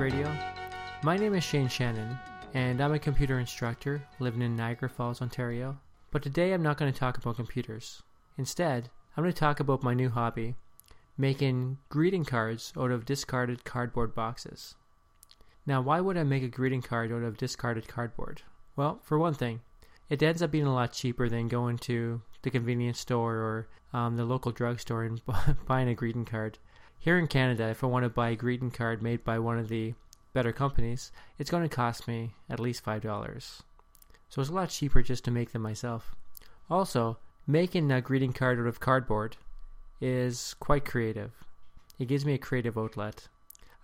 Radio. My name is Shane Shennan, and I'm a computer instructor living in Niagara Falls, Ontario. But today I'm not going to talk about computers. Instead, I'm going to talk about my new hobby making greeting cards out of discarded cardboard boxes. Now, why would I make a greeting card out of discarded cardboard? Well, for one thing, it ends up being a lot cheaper than going to the convenience store or um, the local drugstore and buying a greeting card. Here in Canada, if I want to buy a greeting card made by one of the better companies, it's going to cost me at least $5. So it's a lot cheaper just to make them myself. Also, making a greeting card out of cardboard is quite creative. It gives me a creative outlet.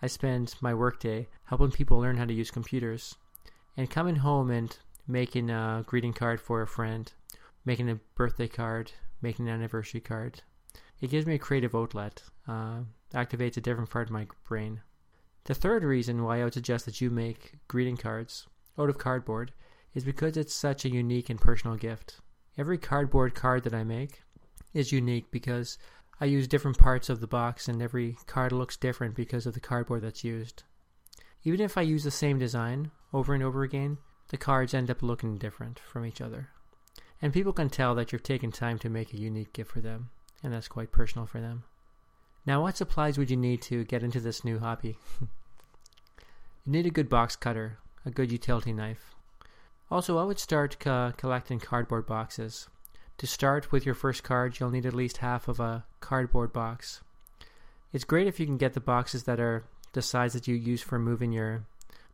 I spend my workday helping people learn how to use computers, and coming home and making a greeting card for a friend, making a birthday card, making an anniversary card. It gives me a creative outlet, uh, activates a different part of my brain. The third reason why I would suggest that you make greeting cards out of cardboard is because it's such a unique and personal gift. Every cardboard card that I make is unique because I use different parts of the box and every card looks different because of the cardboard that's used. Even if I use the same design over and over again, the cards end up looking different from each other. And people can tell that you've taken time to make a unique gift for them, and that's quite personal for them. Now, what supplies would you need to get into this new hobby? you need a good box cutter, a good utility knife. Also, I would start collecting cardboard boxes. To start with your first card, you'll need at least half of a cardboard box. It's great if you can get the boxes that are the size that you use for moving your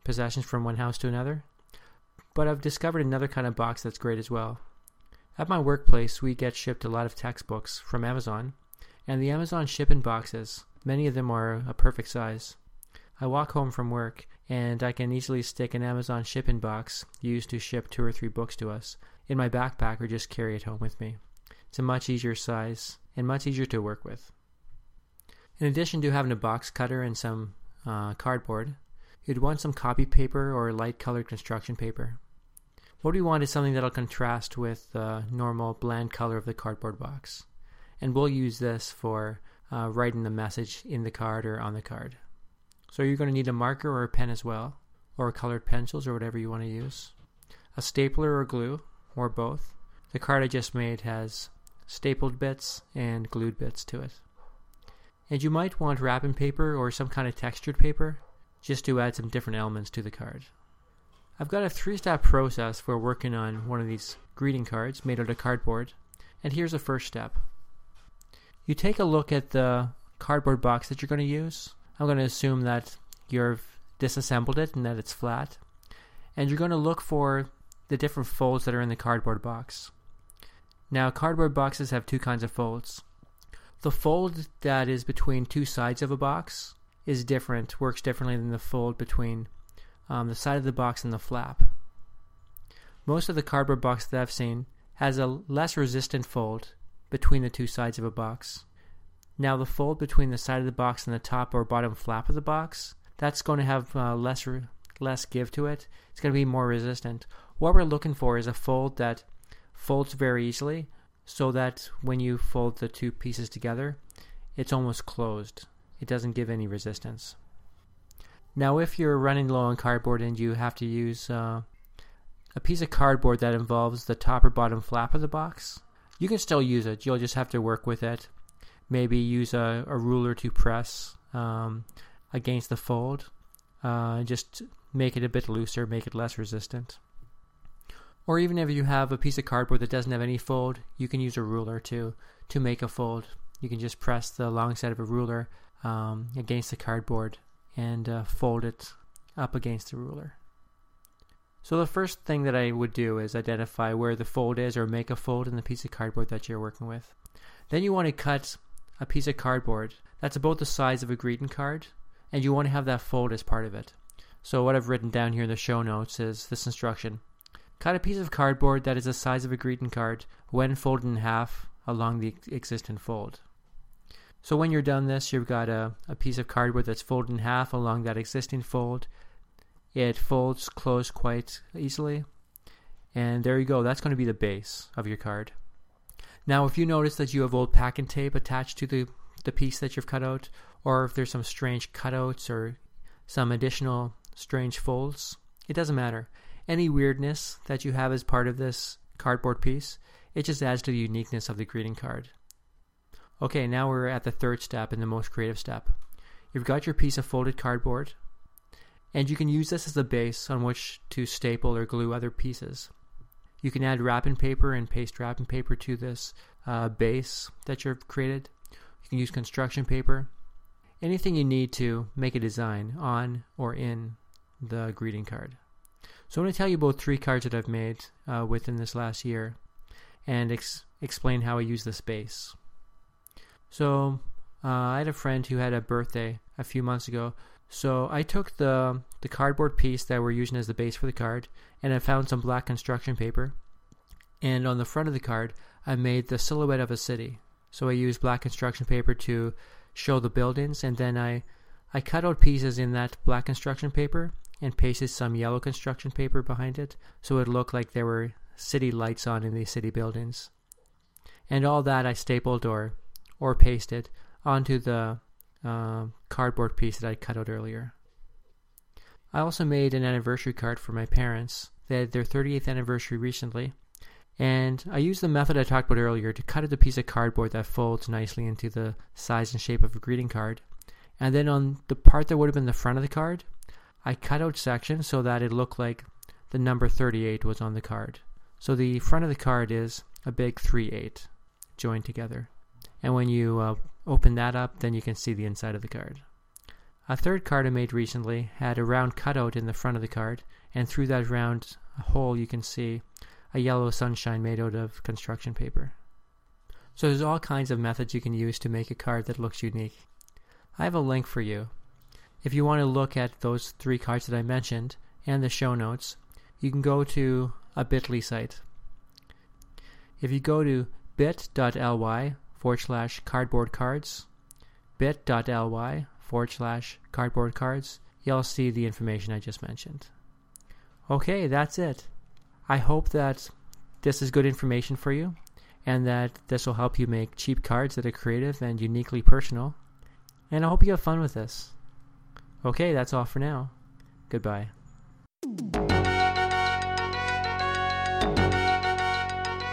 possessions from one house to another. But I've discovered another kind of box that's great as well. At my workplace, we get shipped a lot of textbooks from Amazon, and the Amazon shipping boxes, many of them are a perfect size. I walk home from work, and I can easily stick an Amazon shipping box used to ship two or three books to us in my backpack or just carry it home with me. It's a much easier size and much easier to work with. In addition to having a box cutter and some uh, cardboard, you'd want some copy paper or light colored construction paper. What we want is something that'll contrast with the normal bland color of the cardboard box. And we'll use this for uh, writing the message in the card or on the card. So you're going to need a marker or a pen as well, or colored pencils or whatever you want to use. A stapler or glue, or both. The card I just made has stapled bits and glued bits to it. And you might want wrapping paper or some kind of textured paper just to add some different elements to the card. I've got a three step process for working on one of these greeting cards made out of cardboard, and here's the first step. You take a look at the cardboard box that you're going to use. I'm going to assume that you've disassembled it and that it's flat. And you're going to look for the different folds that are in the cardboard box. Now, cardboard boxes have two kinds of folds. The fold that is between two sides of a box is different, works differently than the fold between um, the side of the box and the flap. Most of the cardboard box that I've seen has a less resistant fold between the two sides of a box. Now, the fold between the side of the box and the top or bottom flap of the box, that's going to have uh, less, re- less give to it. It's going to be more resistant. What we're looking for is a fold that folds very easily so that when you fold the two pieces together, it's almost closed. It doesn't give any resistance. Now, if you're running low on cardboard and you have to use uh, a piece of cardboard that involves the top or bottom flap of the box, you can still use it. You'll just have to work with it. Maybe use a, a ruler to press um, against the fold. Uh, just make it a bit looser, make it less resistant. Or even if you have a piece of cardboard that doesn't have any fold, you can use a ruler to to make a fold. You can just press the long side of a ruler um, against the cardboard and uh, fold it up against the ruler. So the first thing that I would do is identify where the fold is or make a fold in the piece of cardboard that you're working with. Then you want to cut a piece of cardboard that's about the size of a greeting card and you want to have that fold as part of it. So what I've written down here in the show notes is this instruction. Cut a piece of cardboard that is the size of a greeting card when folded in half along the existing fold. So when you're done this, you've got a, a piece of cardboard that's folded in half along that existing fold. It folds closed quite easily. And there you go. That's going to be the base of your card. Now, if you notice that you have old packing tape attached to the the piece that you've cut out, or if there's some strange cutouts or some additional strange folds. It doesn't matter. Any weirdness that you have as part of this cardboard piece, it just adds to the uniqueness of the greeting card. Okay, now we're at the third step and the most creative step. You've got your piece of folded cardboard, and you can use this as a base on which to staple or glue other pieces. You can add wrapping paper and paste wrapping paper to this uh, base that you've created. You can use construction paper. Anything you need to make a design on or in the greeting card. So I'm going to tell you about three cards that I've made uh, within this last year and ex- explain how I use this base. So uh, I had a friend who had a birthday a few months ago. So I took the the cardboard piece that we're using as the base for the card, and I found some black construction paper. And on the front of the card, I made the silhouette of a city. So I used black construction paper to show the buildings, and then I I cut out pieces in that black construction paper and pasted some yellow construction paper behind it, so it looked like there were city lights on in these city buildings. And all that I stapled or or paste it onto the uh, cardboard piece that I cut out earlier. I also made an anniversary card for my parents. They had their 38th anniversary recently, and I used the method I talked about earlier to cut out a piece of cardboard that folds nicely into the size and shape of a greeting card. And then on the part that would have been the front of the card, I cut out sections so that it looked like the number 38 was on the card. So the front of the card is a big 3 8 joined together. And when you uh, open that up, then you can see the inside of the card. A third card I made recently had a round cutout in the front of the card, and through that round hole you can see a yellow sunshine made out of construction paper. So there's all kinds of methods you can use to make a card that looks unique. I have a link for you. If you want to look at those three cards that I mentioned and the show notes, you can go to a bit.ly site. If you go to bit.ly forward slash cardboard cards, bit.ly forward slash cardboard cards, you'll see the information I just mentioned. Okay, that's it. I hope that this is good information for you and that this will help you make cheap cards that are creative and uniquely personal. And I hope you have fun with this. Okay, that's all for now. Goodbye.